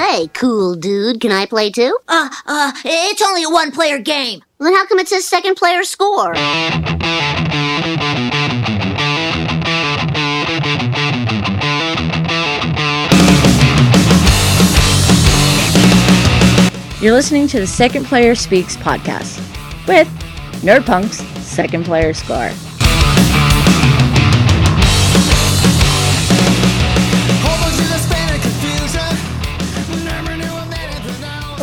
Hey, cool dude, can I play too? Uh, uh, it's only a one player game. Then how come it says second player score? You're listening to the Second Player Speaks podcast with Nerdpunk's Second Player Score.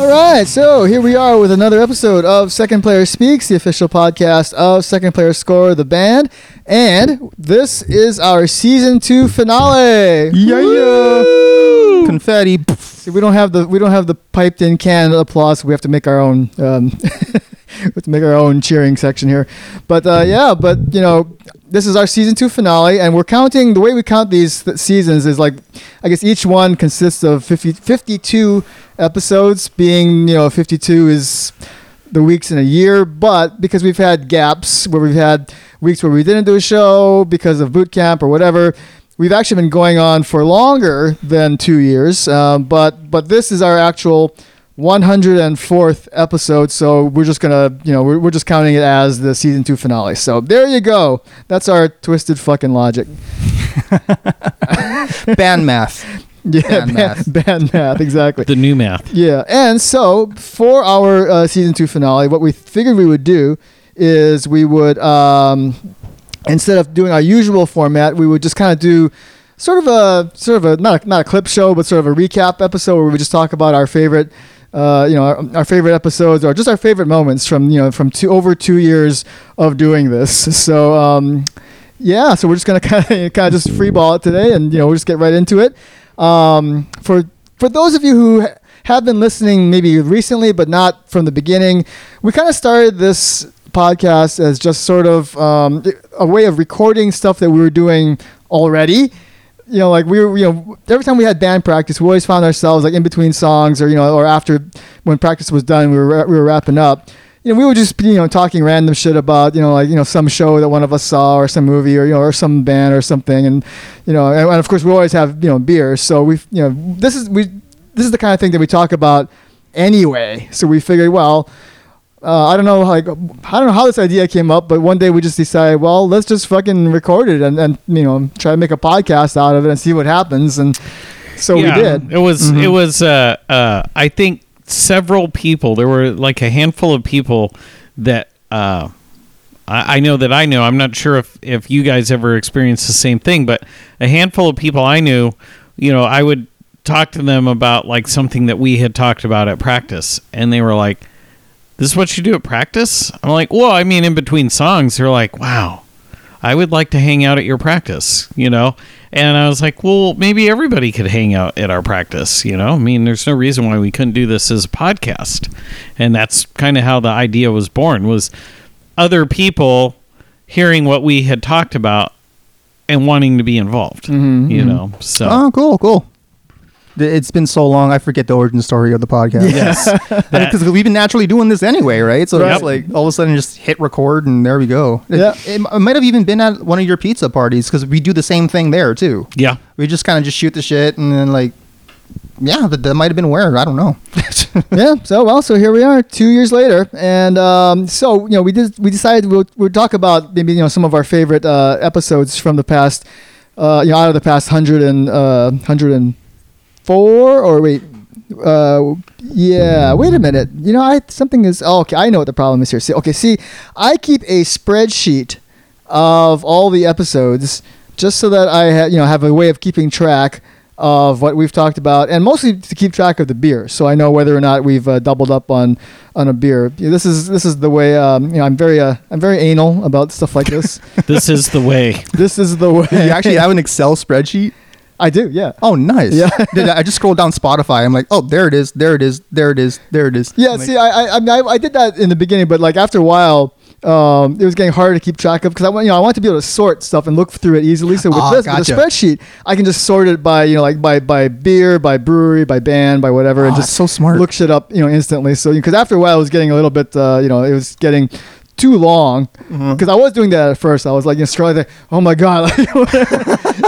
All right, so here we are with another episode of Second Player Speaks, the official podcast of Second Player Score, the band, and this is our season two finale. Yeah, yeah. Confetti. See, we don't have the we don't have the piped in canned applause. We have to make our own. Um, have make our own cheering section here, but uh, yeah, but you know, this is our season two finale, and we're counting the way we count these th- seasons is like, I guess each one consists of 50, 52 episodes. Being you know, fifty two is the weeks in a year, but because we've had gaps where we've had weeks where we didn't do a show because of boot camp or whatever, we've actually been going on for longer than two years. Um, but but this is our actual 104th episode, so we're just gonna you know we're, we're just counting it as the season two finale. So there you go. That's our twisted fucking logic. Band math. Yeah, Band math. band math, exactly. The new math. Yeah, and so for our uh, season two finale, what we figured we would do is we would um, instead of doing our usual format, we would just kind of do sort of a sort of a not a, not a clip show, but sort of a recap episode where we just talk about our favorite. Uh, you know our, our favorite episodes or just our favorite moments from you know from two over two years of doing this so um, yeah so we're just gonna kind of kind of just freeball it today and you know we'll just get right into it um, for for those of you who ha- have been listening maybe recently but not from the beginning, we kind of started this podcast as just sort of um, a way of recording stuff that we were doing already. You know, like we were, you know, every time we had band practice, we always found ourselves like in between songs, or you know, or after when practice was done, we were we were wrapping up. You know, we would just you know, talking random shit about, you know, like, you know, some show that one of us saw or some movie or, you know, or some band or something. And, you know, and, and of course we always have, you know, beer. So we, you know, this is, we, this is the kind of thing that we talk about anyway. So we figured, well, uh, I don't know, like, I don't know how this idea came up, but one day we just decided, well, let's just fucking record it and, and, you know, try to make a podcast out of it and see what happens. And so we did. It was it was uh uh I think several people. There were like a handful of people that uh I, I know that I know. I'm not sure if if you guys ever experienced the same thing, but a handful of people I knew, you know, I would talk to them about like something that we had talked about at practice, and they were like, "This is what you do at practice." I'm like, "Well, I mean, in between songs." They're like, "Wow." I would like to hang out at your practice, you know? And I was like, well, maybe everybody could hang out at our practice, you know? I mean, there's no reason why we couldn't do this as a podcast. And that's kind of how the idea was born was other people hearing what we had talked about and wanting to be involved, Mm-hmm, you know? So Oh, cool, cool. Th- It's been so long, I forget the origin story of the podcast. yes, Because we've been naturally doing this anyway, right? So Right. it's like all of a sudden just hit record and there we go. It- Yeah. It, it might have even been at one of your pizza parties because we do the same thing there too. yeah. We just kind of just shoot the shit and then like, yeah, that, that might have been where I don't know. yeah. So well, so here we are, two years later, and um, so you know, we did we decided we'll we'll talk about maybe you know some of our favorite uh, episodes from the past, uh, you know, out of the past hundred and uh, hundred and four or wait. Uh, yeah. Wait a minute. You know, I something is. Oh, okay, I know what the problem is here. See, okay, see, I keep a spreadsheet of all the episodes just so that I ha- you know have a way of keeping track of what we've talked about, and mostly to keep track of the beer, so I know whether or not we've uh, doubled up on on a beer. Yeah, This is this is the way. Um, you know, I'm very uh, I'm very anal about stuff like this. This is the way. this is the way. you actually have an Excel spreadsheet? I do. Yeah. Oh, nice. Yeah. I just scrolled down Spotify. I'm like, oh, there it is. There it is. There it is. There it is. Yeah, like, see, I, I, I, I, I did that in the beginning, but like after a while, um, it was getting harder to keep track of because I want, you know, I want to be able to sort stuff and look through it easily. So with Ah, this, gotcha. with a spreadsheet, I can just sort it by, you know, like by by beer, by brewery, by band, by whatever, and Ah, just so smart. look shit up, you know, instantly. So because after a while, it was getting a little bit, uh, you know, it was getting too long Mm-hmm. because I was doing that at first. I was like, you know, scrolling there. Oh my god. like,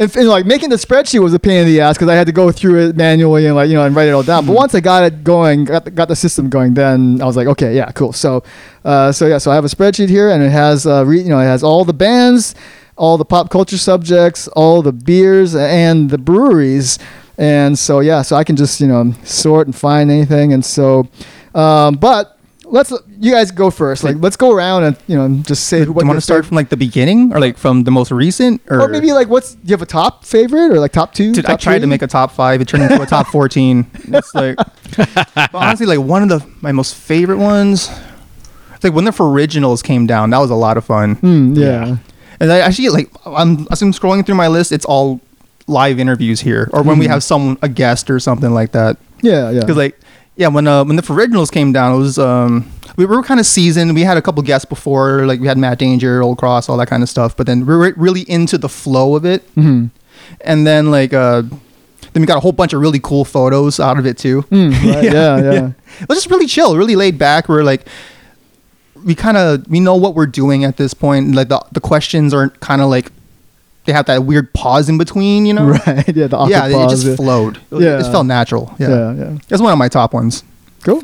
and, and, like making the spreadsheet was a pain in the ass because I had to go through it manually and like you know and write it all down. But once I got it going, got the, got the system going, then I was like, okay, yeah, cool. So, uh, so yeah, so I have a spreadsheet here, and it has uh, re, you know it has all the bands, all the pop culture subjects, all the beers, and the breweries. And so yeah, so I can just you know sort and find anything, and so, um, but let's you guys go first. Like let's go around and you know just say Do you want to start from like the beginning or like from the most recent or, or maybe like what's do you have a top favorite or like top two? Dude, I top tried to make a top five. It turned into a top fourteen. It's like, but honestly, like one of the my most favorite ones. It's like when the originals came down. That was a lot of fun. Hmm, yeah. And I actually like I'm as I'm scrolling through my list. It's all live interviews here, or when we have someone a guest or something like that. Yeah, yeah. Because like yeah, when uh, when the originals came down, it was um we were kind of seasoned. We had a couple guests before, like we had Matt Danger, Old Cross, all that kind of stuff. But then we were really into the flow of it, hmm and then like uh then we got a whole bunch of really cool photos out of it too. Mm, right, yeah, yeah. It was just really chill, really laid back. We're like we kind of we know what we're doing at this point. Like the the questions aren't kind of like they have that weird pause in between, you know? Right. Yeah, the awkward Yeah, it pause, just yeah. flowed. It, was- Yeah. it just felt natural. Yeah. yeah, yeah. It's one of my top ones. Cool.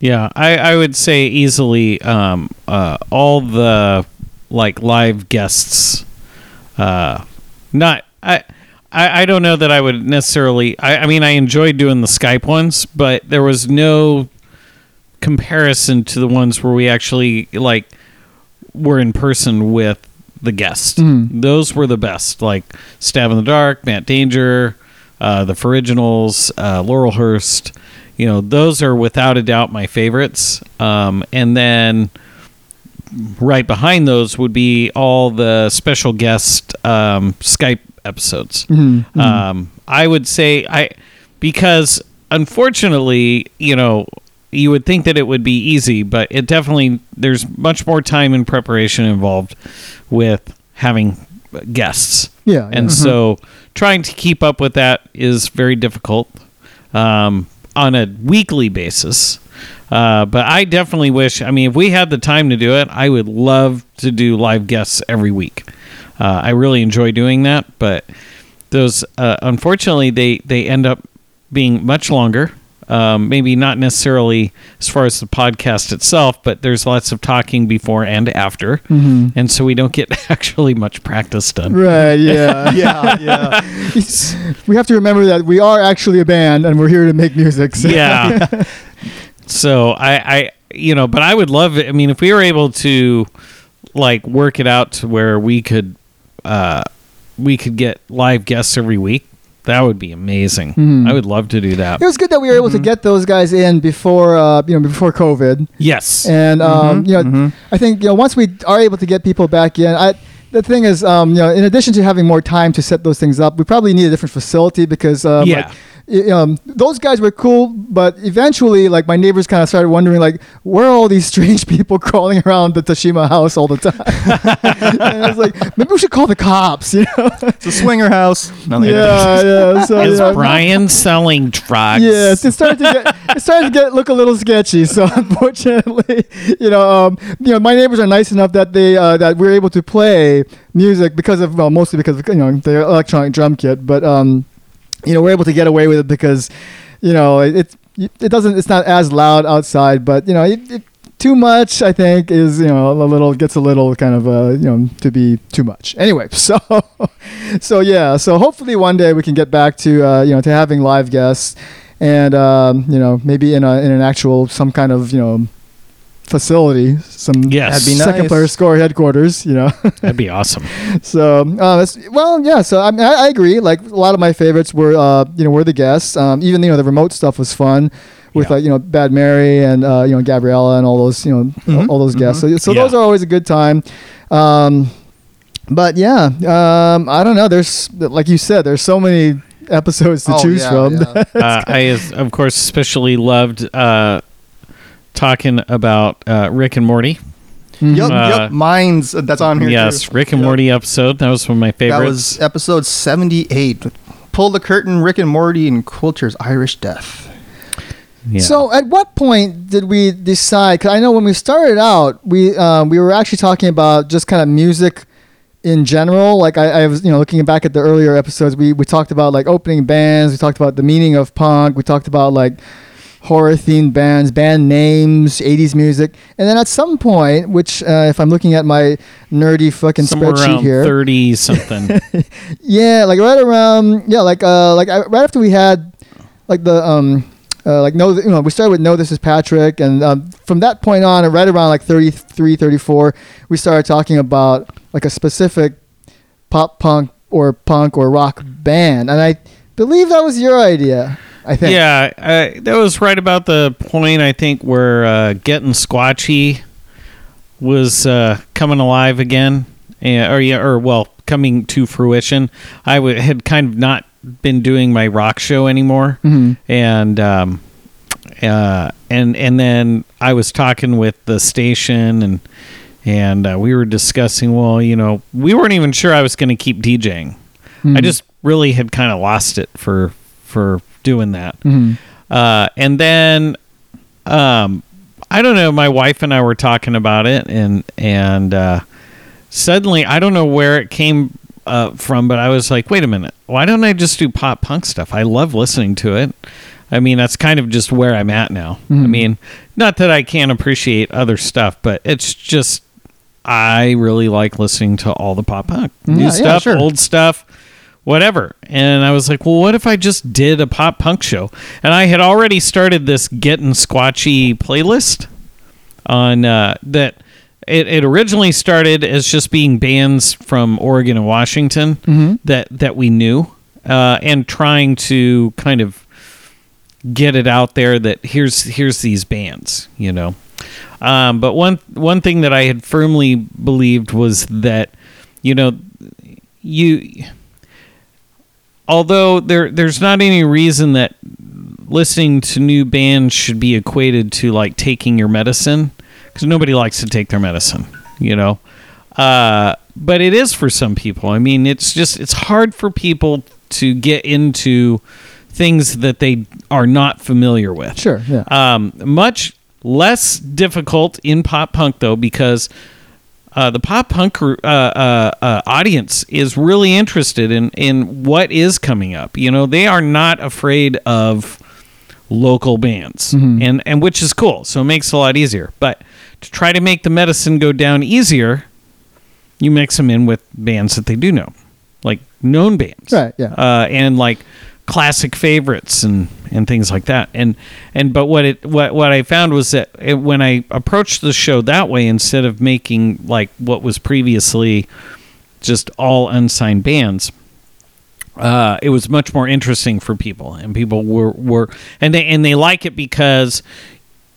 Yeah, I, I would say easily um, uh, all the like live guests. Uh, not I, I I don't know that I would necessarily. I, I mean, I enjoyed doing the Skype ones, but there was no comparison to the ones where we actually like were in person with the guest. Mhm. Those were the best. Like Stab in the Dark, Matt Danger, uh, the Originals, uh, Laurelhurst. You know, those are without a doubt my favorites. Um, and then right behind those would be all the special guest um, Skype episodes. Mhm, mhm. Um, I would say I because unfortunately, you know, you would think that it would be easy, but it definitely there's much more time and preparation involved with having guests. Yeah, yeah. And so trying to keep up with that is very difficult um, on a weekly basis. Uh, but I definitely wish, I mean, if we had the time to do it, I would love to do live guests every week. Uh, I really enjoy doing that, but those, uh, unfortunately, they, they end up being much longer. Um, maybe not necessarily as far as the podcast itself, but there's lots of talking before and after. Mhm. And so we don't get actually much practice done. Right, yeah. Yeah, yeah. we have to remember that we are actually a band and we're here to make music. So. yeah. so I, I, you know, but I would love it. I mean, if we were able to like work it out to where we could, uh, we could get live guests every week, that would be amazing. Mhm. I would love to do that. It was good that we were able Mm-hmm. to get those guys in before, uh, you know, before COVID. Yes. And um, Mhm, you know, mhm. I think you know once we are able to get people back in, I the thing is, um, you know, in addition to having more time to set those things up, we probably need a different facility because um, Yeah. like, um, those guys were cool, but eventually, like my neighbors kind of started wondering, like, where are all these strange people crawling around the Tashima house all the time? and I was like, maybe we should call the cops, you know? It's a swinger house. No, they- yeah, yeah. So, Is yeah. Brian selling drugs? Yes, it started to get it started to get look a little sketchy. So unfortunately, you know, um, you know, my neighbors are nice enough that they uh, that we're able to play music because of well, mostly because of you know the electronic drum kit, but um, you know, we're able to get away with it because you know it it, doesn't it's not as loud outside, but you know. It, it, too much, I think, is you know a little gets a little kind of uh, you know to be too much. Anyway, so so yeah, so hopefully one day we can get back to uh, you know to having live guests, and um, you know maybe in a in an actual some kind of you know facility, some Yes. That'd be second nice. player score headquarters, you know. That'd be awesome. so uh, well, yeah. So I, mean, I, I agree. Like a lot of my favorites were uh, you know were the guests. Um, even you know the remote stuff was fun. With Yeah. like you know Bad Mary and uh, you know Gabriella and all those you know Mhm, all those guests. So, so Yeah. those are always a good time. Um, but yeah, um, I don't know. There's like you said, there's so many episodes to Oh, choose yeah, from. yeah. uh, I, of course, especially loved uh, talking about uh, Rick and Morty. Yep, Uh, yep. Mine's uh, that's on here. Yes, too. Rick and Yep. Morty episode. That was one of my That favorites. was episode seventy-eight. Pull the curtain. Rick and Morty and Quilter's Irish Death. Yeah. So, at what point did we decide? Because I know when we started out, we um, we were actually talking about just kind of music in general. Like I, I was, you know, looking back at the earlier episodes, we we talked about like opening bands. We talked about the meaning of punk. We talked about like horror themed bands, band names, 80s music, and then at some point, which uh, if I'm looking at my nerdy fucking Somewhere spreadsheet here, thirty something. yeah, like right around yeah, like uh, like uh, right after we had like the um. Uh, like no, you know, we started with no. This is Patrick, and um, from that point on, and right around like 33, 34, we started talking about like a specific pop punk or punk or rock band, and I believe that was your idea. I think. yeah, uh, that was right about the point I think where uh, getting squatchy was uh, coming alive again, and, or yeah, or well, coming to fruition. I w- had kind of not been doing my rock show anymore, Mhm. and um, uh, and and then I was talking with the station and. And uh, we were discussing, well, you know, we weren't even sure I was going to keep DJing. I just really had kind of lost it for for doing that. Mhm. Uh, and then, um, I don't know. My wife and I were talking about it, and and uh, suddenly I don't know where it came uh, from, but I was like, wait a minute, why don't I just do pop punk stuff? I love listening to it. I mean, that's kind of just where I'm at now. I mean, not that I can't appreciate other stuff, but it's just I really like listening to all the pop punk new yeah, stuff, sure. old stuff, whatever. And I was like, well, what if I just did a pop punk show? And I had already started this Getting Squatchy playlist on uh, that. It, it originally started as just being bands from Oregon and Washington that that we knew, uh, and trying to kind of get it out there that here's here's these bands, you know. Um, but one one thing that I had firmly believed was that, you know, you although there there's not any reason that listening to new bands should be equated to like taking your medicine because nobody likes to take their medicine, you know. Uh, but it is for some people. I mean, it's just it's hard for people to get into things that they are not familiar with. Sure. Yeah. Um, much less difficult in pop punk though, because uh, the pop punk uh, uh, uh, audience is really interested in in what is coming up. You know, they are not afraid of local bands, and and which is cool. So it makes it a lot easier. But to try to make the medicine go down easier, you mix them in with bands that they do know, like known bands, Right, yeah. uh, and like classic favorites and and things like that. And and but what it what what I found was that it, when I approached the show that way, instead of making like what was previously just all unsigned bands. Uh, it was much more interesting for people, and people were, were and they and they like it because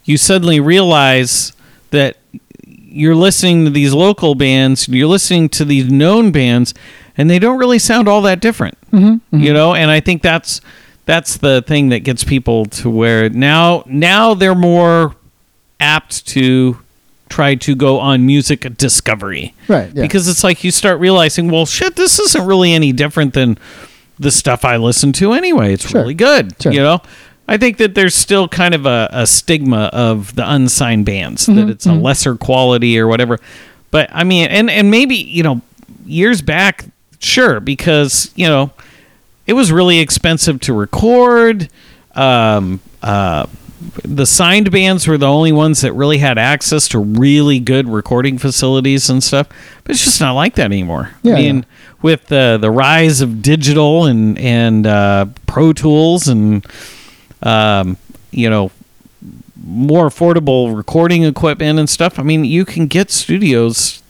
you suddenly realize that you're listening to these local bands, you're listening to these known bands, and they don't really sound all that different. Mm-hmm, mm-hmm. You know, and I think that's that's the thing that gets people to where now now they're more apt to try to go on music discovery. Right, yeah. Because it's like you start realizing, well, shit, this isn't really any different than the stuff I listen to anyway. It's Sure. really good. Sure. You know? I think that there's still kind of a, a stigma of the unsigned bands Mm-hmm, that it's a mm-hmm. lesser quality or whatever. But I mean, and and maybe you know, years back, sure, because you know, it was really expensive to record. Um, uh, the signed bands were the only ones that really had access to really good recording facilities and stuff. But it's just not like that anymore. Yeah, I mean, yeah. with uh, the rise of digital and and uh, Pro Tools and um, you know more affordable recording equipment and stuff. I mean, you can get studios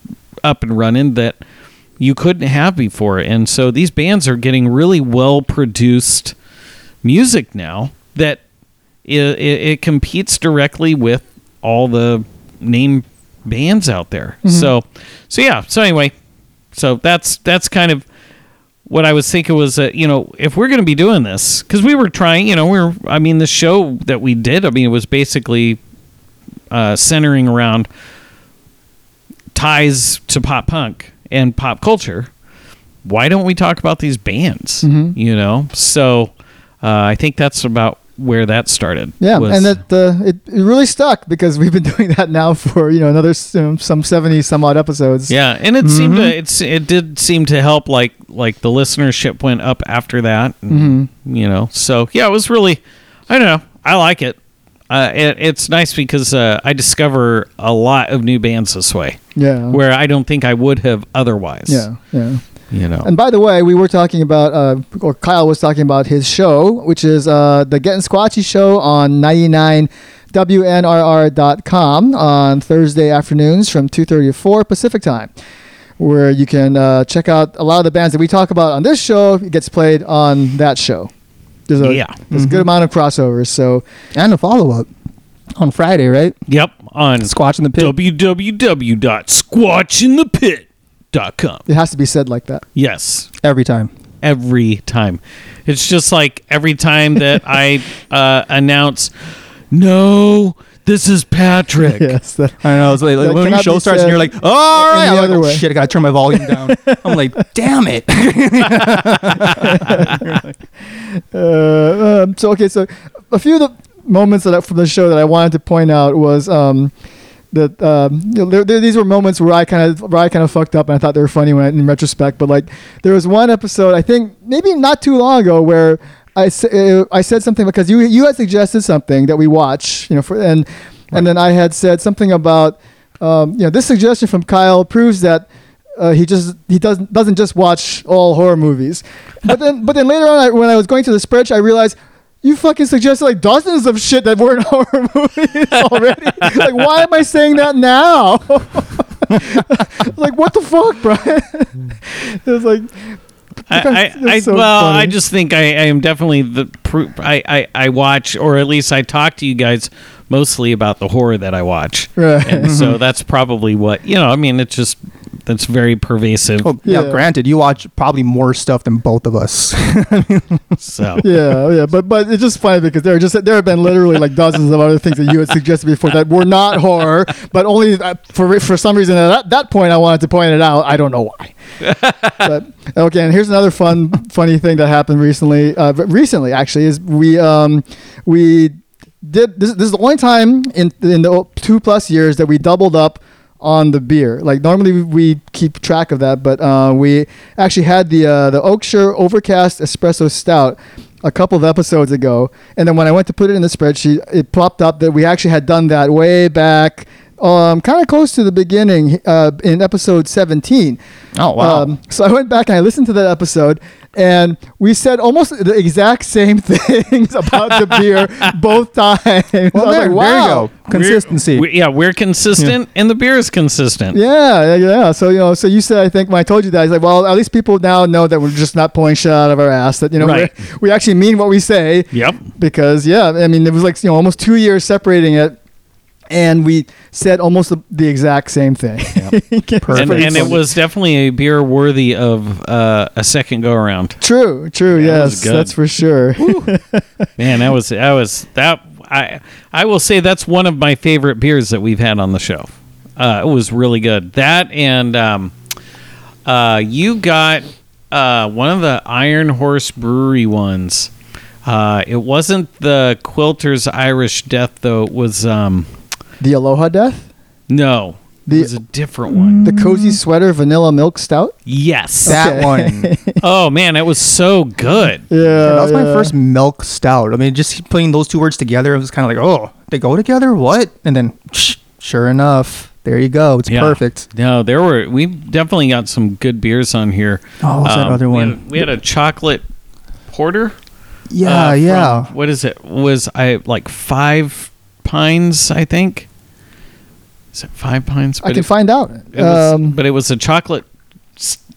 up and running that you couldn't have before, and so these bands are getting really well produced music now that it, it, it competes directly with all the name bands out there. So, so yeah. So anyway, so that's that's kind of what I was thinking was that you know if we're going to be doing this because we were trying, you know, we are I mean the show that we did, I mean it was basically uh, centering around ties to pop punk and pop culture. Why don't we talk about these bands? You know, so uh, I think that's about where that started. Yeah, and that uh, it, it really stuck because we've been doing that now for you know another s- um, some seventy some odd episodes. yeah, and it seemed Mm-hmm. to it's it did seem to help. Like like the listenership went up after that. and, Mm-hmm. You know, so yeah, it was really. I don't know. I like it. Uh, it it's nice because uh, I discover a lot of new bands this way, yeah, where I don't think I would have otherwise. yeah, yeah. you know. And by the way, we were talking about, uh, or Kyle was talking about his show, which is uh, the Getting Squatchy show on 99WNRR.com on Thursday afternoons from 2.30 to 4 Pacific time, where you can uh, check out a lot of the bands that we talk about on this show. It gets played on that show. There's a, Yeah. there's a good amount of crossovers. So And a follow up on Friday, right? Yep, on Squatch in the pit. www.squatchinthepit.com. it has to be said like that. Yes, Every time. every time. It's just like every time that I uh, announce, no, this is Patrick. Yes. That, I know. It's like, like when your cannot show starts and you're like, oh, all right. I'm like, oh, shit, I got to turn my volume down. I'm like, damn it. uh, um, so okay, so a few of the moments that I, from the show that I wanted to point out was um, that um, you know, there, there, these were moments where I kind of where I kind of fucked up and I thought they were funny when I, in retrospect. But like there was one episode I think maybe not too long ago where I uh, I said something because you you had suggested something that we watch you know for and and then I had said something about um, you know this suggestion from Kyle proves that uh, he just he doesn't doesn't just watch all horror movies. But then but then later on, I, when I was going to the spreadsheet, I realized you fucking suggested like dozens of shit that weren't horror movies already. like, why am I saying that now? like, what the fuck, Brian? it was like. I, I, That's I so well, funny. I just think I, I am definitely the pro- I, I I watch or at least I talk to you guys mostly about the horror that I watch, Right. and so that's probably what you know. I mean, it's just that's very pervasive. Well, yeah, Yeah. granted, you watch probably more stuff than both of us. So yeah, yeah, but but it's just funny because there are just there have been literally like dozens of other things that you had suggested before that were not horror, but only uh, for for some reason at that, that point I wanted to point it out. I don't know why. but okay, and here's another fun funny thing that happened recently. Uh, recently, actually, is we um we did this. This is the only time in in the two plus years that we doubled up on the beer. Like normally we, keep track of that, but uh, we actually had the uh, the Oakshire Overcast Espresso Stout a couple of episodes ago, and then when I went to put it in the spreadsheet, it popped up that we actually had done that way back. Um, kind of close to the beginning uh, in episode 17. Oh, wow. Um, so I went back and I listened to that episode, and we said almost the exact same things about the beer both times. Well, there, like, wow. there you go. Consistency. we, yeah, we're consistent, and the beer is consistent. Yeah, yeah, yeah. So you know, so you said I think when I told you that, I was like, well, at least people now know that we're just not pulling shit out of our ass. That you know, Right. we we actually mean what we say. Yep. Because yeah, I mean, it was like you know almost two years separating it, and we said almost the, the exact same thing. It's And, and it was definitely a beer worthy of uh, a second go around. true, true. Yeah, that yes, that's for sure. Man, that was that was that. I I will say that's one of my favorite beers that we've had on the show. Uh, it was really good. That and um, uh, you got uh, one of the Iron Horse Brewery ones. Uh, it wasn't the Quilter's Irish Death though. It was um, the Aloha Death, no. The- it was a different one. the cozy sweater vanilla milk stout. Yes. that Okay. one. oh man, it was so good. Yeah, that was my first milk stout. I mean, just putting those two words together, it was kind of like, oh, they go together? What? And then, sure enough, there you go. It's Yeah. perfect. No, there were. We definitely got some good beers on here. Oh, what's that Um, other we one? had- We had, a chocolate porter. Yeah, uh, yeah. from- what is it? Was I like five pines? I think. Is it five pines? I can it, find out. it was, um, but it was a chocolate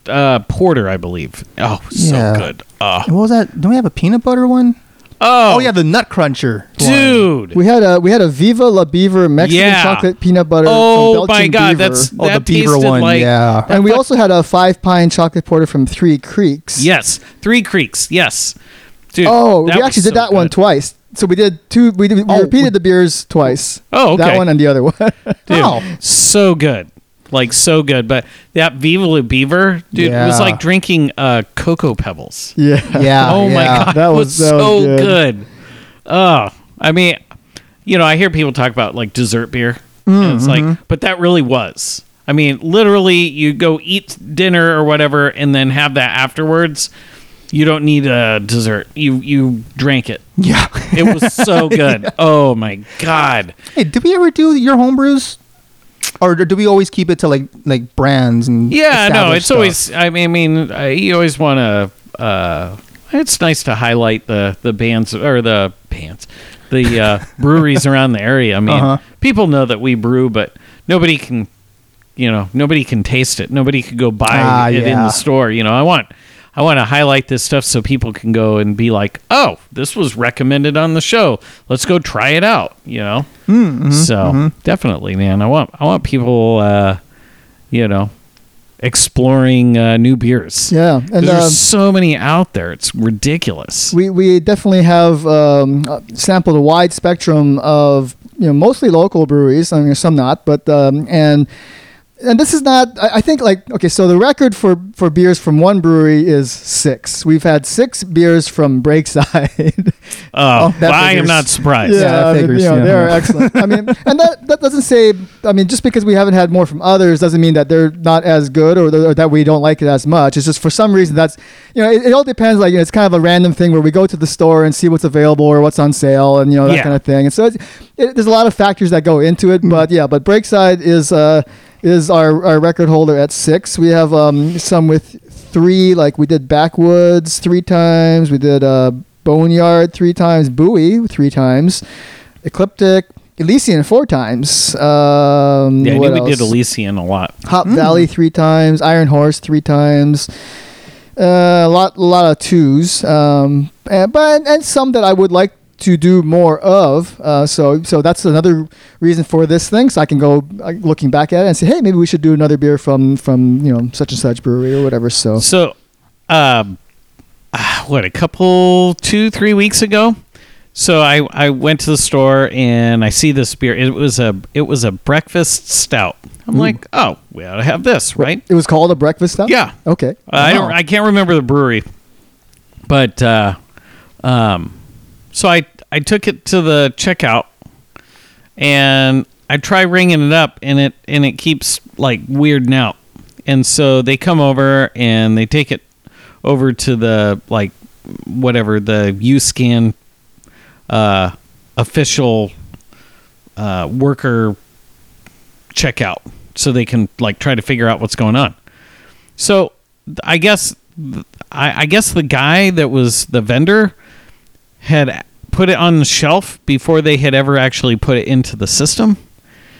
uh, porter, I believe. Oh, so Yeah. good. Oh, And what was that? Don't we have a peanut butter one? oh, Oh, yeah, the Nut Cruncher. one. dude. we had a we had a Viva La Beaver Mexican Yeah. chocolate peanut butter. oh from my god, Beaver. that's Oh, the that beaver tasted one. like yeah. and we fuck- also had a five pine chocolate porter from Three Creeks. yes, Three Creeks. Yes, dude. Oh, that we was actually did so that one good. twice. So we did two. We, did, we Oh, repeated we- the beers twice. Oh, okay. That one and the other one. Dude, Oh. so good. Like so good. But that Viva La Beaver, dude, it was like drinking uh, Cocoa Pebbles. yeah. Yeah. oh my god, That that was- was, that was so good. good. Oh, I mean, you know, I hear people talk about like dessert beer. Mm, and it's mm-hmm. like, but that really was. I mean, literally, you go eat dinner or whatever, and then have that afterwards. You don't need a dessert. You you drank it. Yeah. It was so good. Oh my god. hey, did we ever do your homebrews? Or do we always keep it to like like brands and Yeah, no, it's stuff? always. I mean, I mean, uh, you always want to. Uh, it's nice to highlight the the bands or the bands, the uh, breweries around the area. I mean, Uh-huh. people know that we brew, but nobody can. You know, nobody can taste it. Nobody could go buy Ah, it in the store. You know, I want. I want to highlight this stuff so people can go and be like, "Oh, this was recommended on the show. Let's go try it out." You know. Mm-hmm, so definitely, man. I want I want people, uh, you know, exploring uh, new beers. Yeah, and there's um, so many out there. It's ridiculous. we we definitely have um, uh, sampled a wide spectrum of you know mostly local breweries. I mean, some not, but um, and and this is not. I, I think like okay, so the record for for beers from one brewery is six. We've had six beers from Breakside. oh, that I am not surprised. Yeah, Yeah, that I mean, figures, you know, yeah. they're excellent. I mean, and that that doesn't say. I mean, just because we haven't had more from others doesn't mean that they're not as good or, or that we don't like it as much. It's just for some reason that's you know it, it all depends. Like you know, it's kind of a random thing where we go to the store and see what's available or what's on sale and you know that Yeah. kind of thing. And so it's, it, there's a lot of factors that go into it. But yeah, but Breakside is uh is our, our record holder at six. We have um some with three. Like we did Backwoods three times. We did uh Boneyard three times. Bowie three times. Ecliptic, Elysian four times. Um, Yeah, I what knew we did? Elysian a lot. Hop Valley three times. Iron Horse three times. Uh, a lot, a lot of twos. Um, and, but and some that I would like to do more of. Uh, so so that's another reason for this thing. So I can go uh, looking back at it and say, hey, maybe we should do another beer from from you know such and such brewery or whatever. So So, um, ah, what a couple, two, three weeks ago. So I, I went to the store and I see this beer. It was a it was a breakfast stout. I'm like, oh, we ought to have this, right? it was called a breakfast stout. Yeah. Okay. I don't. I can't remember the brewery, but uh, um, so I I took it to the checkout, and I try ringing it up, and it and it keeps like weirding out, and so they come over and they take it over to the like whatever the UScan uh, official uh, worker checkout, so they can like try to figure out what's going on. So I guess I, I guess the guy that was the vendor had put it on the shelf before they had ever actually put it into the system.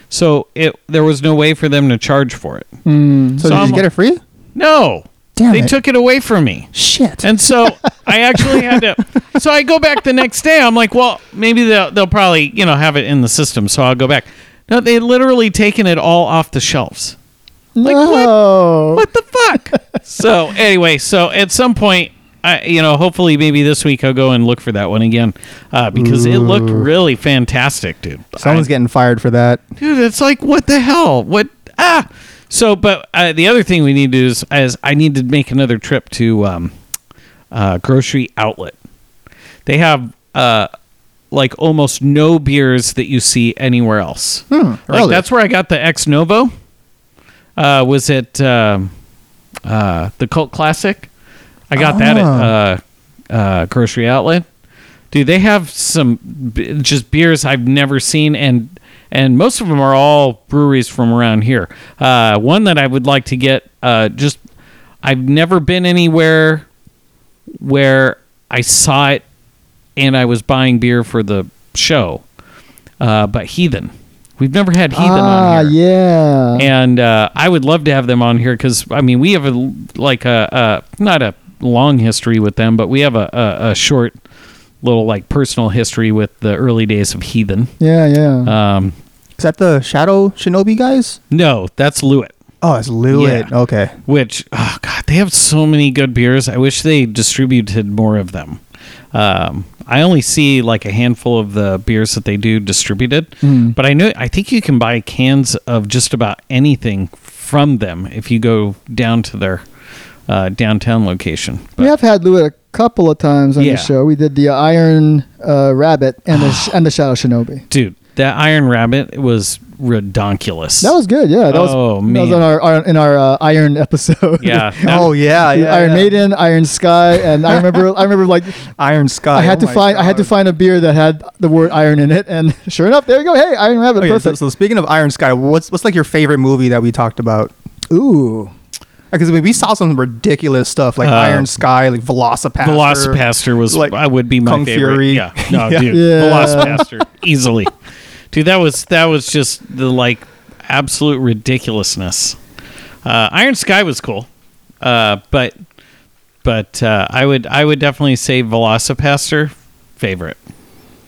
So it there was no way for them to charge for it. Hmm. So, So did I'm- you get it free? No. Damn they it. took it away from me. Shit. And so I actually had to. So I go back the next day. I'm like, well, maybe they'll they'll probably you know have it in the system. So I'll go back. No, they literally taken it all off the shelves. Like what? no. What the fuck? so anyway, so at some point, I you know hopefully maybe this week I'll go and look for that one again uh, because it looked really fantastic, dude. Someone's I- getting fired for that. dude it's like what the hell what ah so but uh, the other thing we need to do is, is i need to make another trip to um, uh, grocery outlet they have uh, like almost no beers that you see anywhere else like really? that's where i got the ex novo uh, was it um, uh, the cult classic i got that at uh, uh, grocery outlet. Dude they have some b- just beers i've never seen and and most of them are all breweries from around here. Uh, one that i would like to get uh, just i've never been anywhere where i saw it and i was buying beer for the show. Uh, but heathen. We've never had heathen ah, on here. yeah. and uh, I would love to have them on here because I mean we have a like a, a not a long history with them, but we have a, a, a short little like personal history with the early days of Heathen. yeah, yeah. Um, Is that the Shadow Shinobi guys? no, that's Loowit. Oh, it's Loowit. Yeah. Okay. Which oh god, they have so many good beers. I wish they distributed more of them. Um, I only see like a handful of the beers that they do distributed, but I know I think you can buy cans of just about anything from them if you go down to their uh, downtown location. we have had Loowit a couple of times on Yeah. the show. We did the Iron uh, Rabbit and the and the Shadow Shinobi. Dude, that Iron Rabbit was redonkulous. That was good. Yeah, that was Oh, that was man. on our, our in our uh, Iron episode. yeah. Oh yeah, yeah. Iron yeah. Maiden, Iron Sky, and I remember I remember like Iron Sky. I had Oh to my find I had to find a beer that had the word iron in it, and sure enough, there you go. Hey, Iron Rabbit, Okay, so, so speaking of Iron Sky, what's what's like your favorite movie that we talked about? Ooh, Because I mean, we saw some ridiculous stuff like Uh, Iron Sky, like VelociPastor. VelociPastor was like I would be my Kung favorite. Fury. Yeah, no, Yeah. dude, Yeah. VelociPastor easily, dude. That was that was just the like absolute ridiculousness. Uh, Iron Sky was cool, uh, but but uh, I would I would definitely say VelociPastor favorite.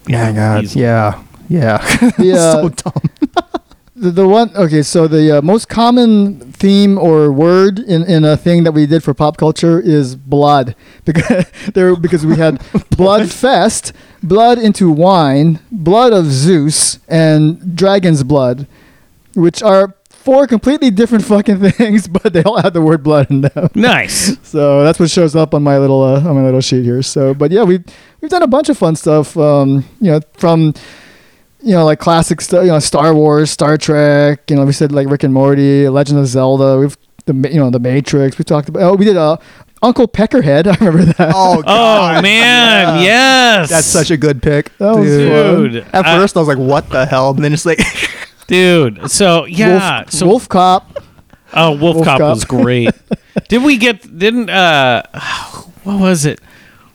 Yeah, God. easily. Yeah, yeah. Yeah. so dumb. the, the one. Okay, so the uh, most common theme or word in, in a thing that we did for pop culture is blood because there because we had blood fest, blood into wine, blood of Zeus, and dragon's blood, which are four completely different fucking things, but they all have the word blood in them. Nice. So that's what shows up on my little uh, on my little sheet here. So, but yeah, we've we've done a bunch of fun stuff. Um, you know, from you know like classic stuff. You know, Star Wars, Star Trek. You know, we said like Rick and Morty, Legend of Zelda. We've the you know the Matrix. We talked about. Oh, we did uh, Uncle Peckerhead. I remember that. Oh, Oh God. man, yes. That's such a good pick. That was dude. dude. At I- first, I was like, "What the hell?" And then it's like, dude. So yeah, Wolf, so Wolf Cop. Oh, Wolf, Wolf Cop, Cop. was great. Did we get? Didn't uh, what was it?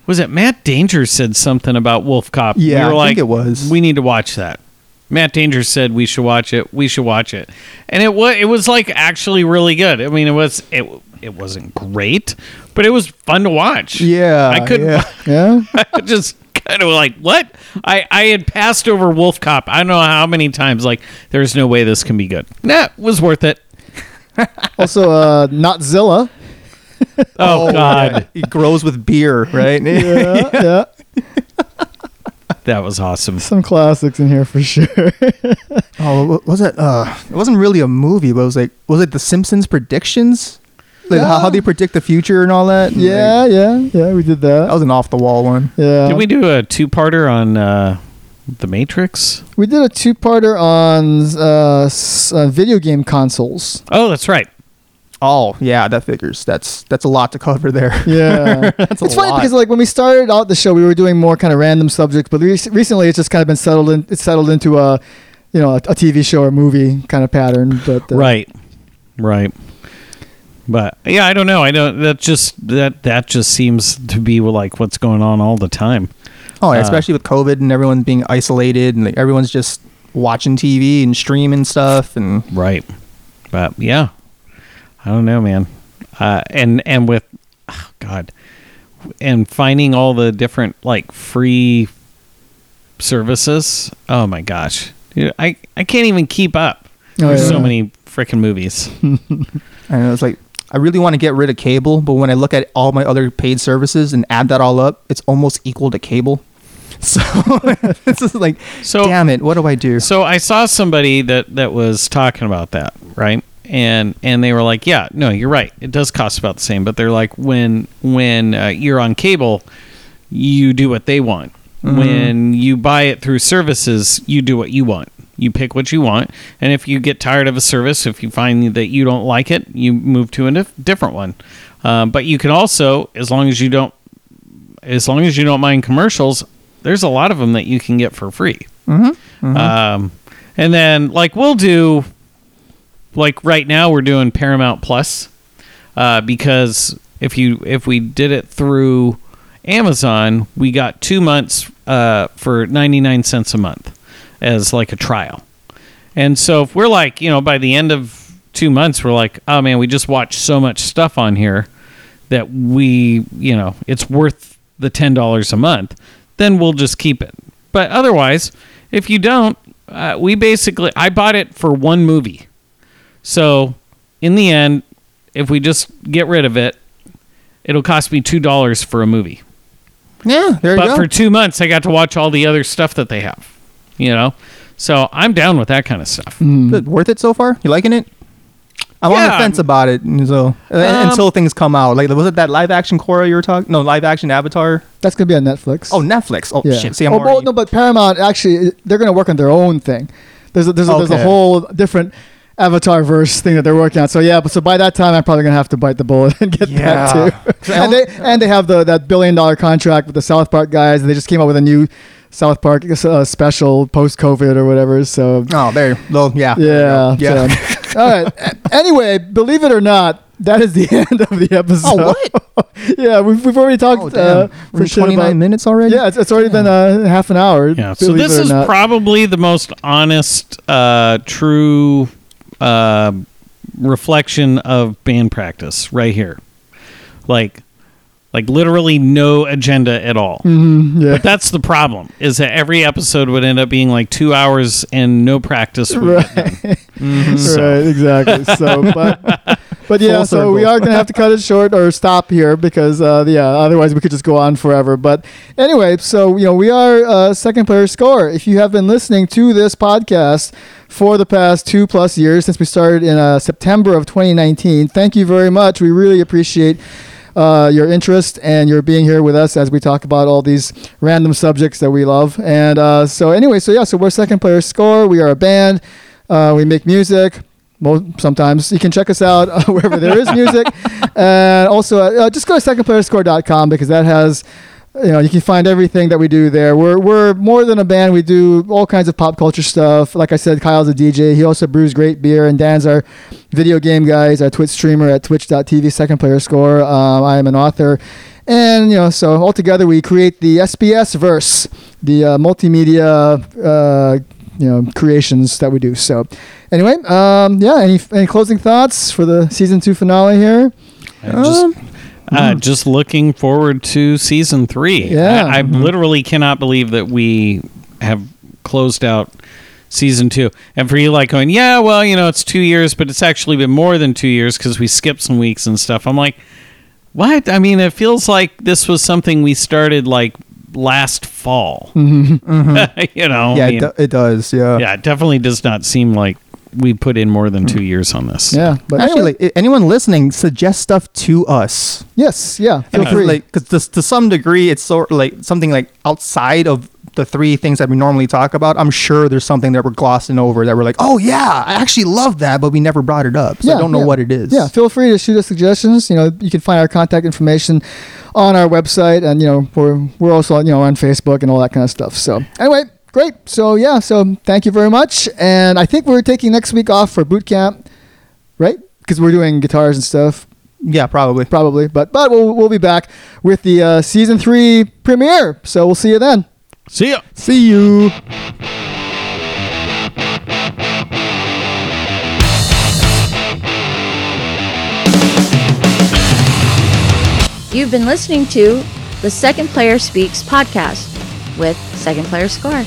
Was it Matt Danger said something about Wolf Cop? Yeah, we were I like, think it was. We need to watch that. Matt Danger said we should watch it. We should watch it, and it was it was like actually really good. I mean, it was it it wasn't great, but it was fun to watch. Yeah, I couldn't. yeah. Yeah. I just kind of like what I I had passed over Wolf Cop. I don't know how many times. Like, there's no way this can be good. Nah, it was worth it. also, uh, Notzilla. Oh, God. He grows with beer, right? Yeah, yeah. That was awesome. Some classics in here for sure. oh, what was it? Uh, it wasn't really a movie, but it was like, was it The Simpsons predictions? Like how, how they predict the future and all that. And, yeah, like, yeah, yeah. We did that that. was an off the wall one. Yeah. Did we do a two-parter on uh, the Matrix? We did a two-parter on uh, s- uh, video game consoles. Oh, that's right. Oh, yeah, that figures. That's that's a lot to cover there. Yeah, That's a it's funny lot. because like when we started out the show, we were doing more kind of random subjects, but rec- recently it's just kind of been settled in. It's settled into a, you know, a, a TV show or movie kind of pattern. But uh, Right. Right. But yeah, I don't know. I don't. That just that that just seems to be like what's going on all the time. Oh, yeah, Uh, especially with COVID and everyone being isolated and like everyone's just watching TV and streaming stuff and Right. But yeah, I don't know, man. Uh, and and with oh, God, and finding all the different like free services. Oh my gosh, Dude, I I can't even keep up. Oh, There's yeah. so many freaking movies. and it was like I really want to get rid of cable, but when I look at all my other paid services and add that all up, it's almost equal to cable. So it's like, So- damn it, what do I do? So I saw somebody that that was talking about that, right? And and they were like, "Yeah, no, you're right. It does cost about the same." But they're like, when when uh, you're on cable, you do what they want. When you buy it through services, you do what you want. You pick what you want, and if you get tired of a service, if you find that you don't like it, you move to a dif- different one. Um, but you can also, as long as you don't, as long as you don't mind commercials, there's a lot of them that you can get for free. Um, and then like we'll do, like right now we're doing Paramount Plus, uh, because if you if we did it through Amazon, we got two months uh, for ninety nine cents a month as like a trial. And so if we're like, you know, by the end of two months, we're like, oh man, we just watched so much stuff on here that we, you know, it's worth the ten dollars a month, then we'll just keep it. But otherwise, if you don't, uh, we basically I bought it for one movie. So in the end, if we just get rid of it, it'll cost me two dollars for a movie. yeah, there you But go. for two months, I got to watch all the other stuff that they have. You know, so I'm down with that kind of stuff. Good. Worth it so far? You liking it? I'm on the fence about it. and So uh, Um, until things come out, like was it that live action Korra you were talking? No, live action Avatar. That's gonna be on Netflix. Oh, Netflix. Oh yeah. shit. See, I'm oh, well, already. no, but Paramount actually they're gonna work on their own thing. There's a, there's a, there's a whole different Avatar verse thing that they're working on. So yeah, but so by that time I'm probably gonna have to bite the bullet and get Yeah. that too. and they and they have the that billion dollar contract with the South Park guys. They just came out with a new South Park uh, special post COVID or whatever. So oh, there. Well, yeah. yeah, Yeah. so- all right. Anyway, believe it or not, that is the end of the episode. Oh, what? yeah, we've, we've already talked Oh, uh, for We're shit 29 about- minutes already. Yeah, it's, it's already been uh, half an hour. Yeah. So this is not. probably the most honest, uh, true uh, reflection of band practice right here. Like, like literally no agenda at all. Mm-hmm, yeah. But that's the problem is that every episode would end up being like two hours and no practice. would get done. So- Right, exactly. So, but but yeah, so we are gonna have to cut it short or stop here because uh, yeah, otherwise we could just go on forever. But anyway, so you know we are uh, second player score. If you have been listening to this podcast for the past two plus years since we started in uh, September of 2019, thank you very much. We really appreciate. Uh, your interest and your being here with us as we talk about all these random subjects that we love. And uh, so, anyway, so yeah, so we're second player score. We are a band. Uh, we make music. Well, sometimes you can check us out uh, wherever there is music, and also uh, just go to secondplayerscore.com because that has, you know, you can find everything that we do there. We're we're more than a band. We do all kinds of pop culture stuff. Like I said, Kyle's a DJ. He also brews great beer, and Dan's our video game guy. He's our Twitch streamer at twitch.tv second player score. Um, I am an author. And you know, so altogether we create the SPS verse, the uh, multimedia uh, you know creations that we do. So anyway, um, yeah. Any any closing thoughts for the season two finale here? I'm just, uh, hmm. just looking forward to season three. Yeah. I, I mm-hmm. literally cannot believe that we have closed out season two. And for you, like going, yeah, well, you know, it's two years, but it's actually been more than two years because we skipped some weeks and stuff. I'm like, what? I mean, it feels like this was something we started like last fall. Mm-hmm. Mm-hmm. you know, Yeah, I it, do- it does. Yeah. yeah, it definitely does not seem like we put in more than hmm. two years on this. Yeah, but Actually, anyway, anyone listening, suggest stuff to us. yes, yeah. Feel uh, free. like, because to, to some degree, it's sort of like something like outside of the three things that we normally talk about. I'm sure there's something that we're glossing over that we're like, oh yeah, I actually love that, but we never brought it up, so I don't know yeah. what it is. Yeah, feel free to shoot us suggestions. You know, you can find our contact information on our website, and you know, we're we're also you know on Facebook and all that kind of stuff. So anyway, great. So yeah, so thank you very much. And I think we're taking next week off for boot camp, right? Because we're doing guitars and stuff, yeah, probably. probably. But but we'll we'll be back with the uh, season three premiere. So we'll see you then. See ya. See you. You've been listening to the Second Player Speaks podcast with Second Player Score.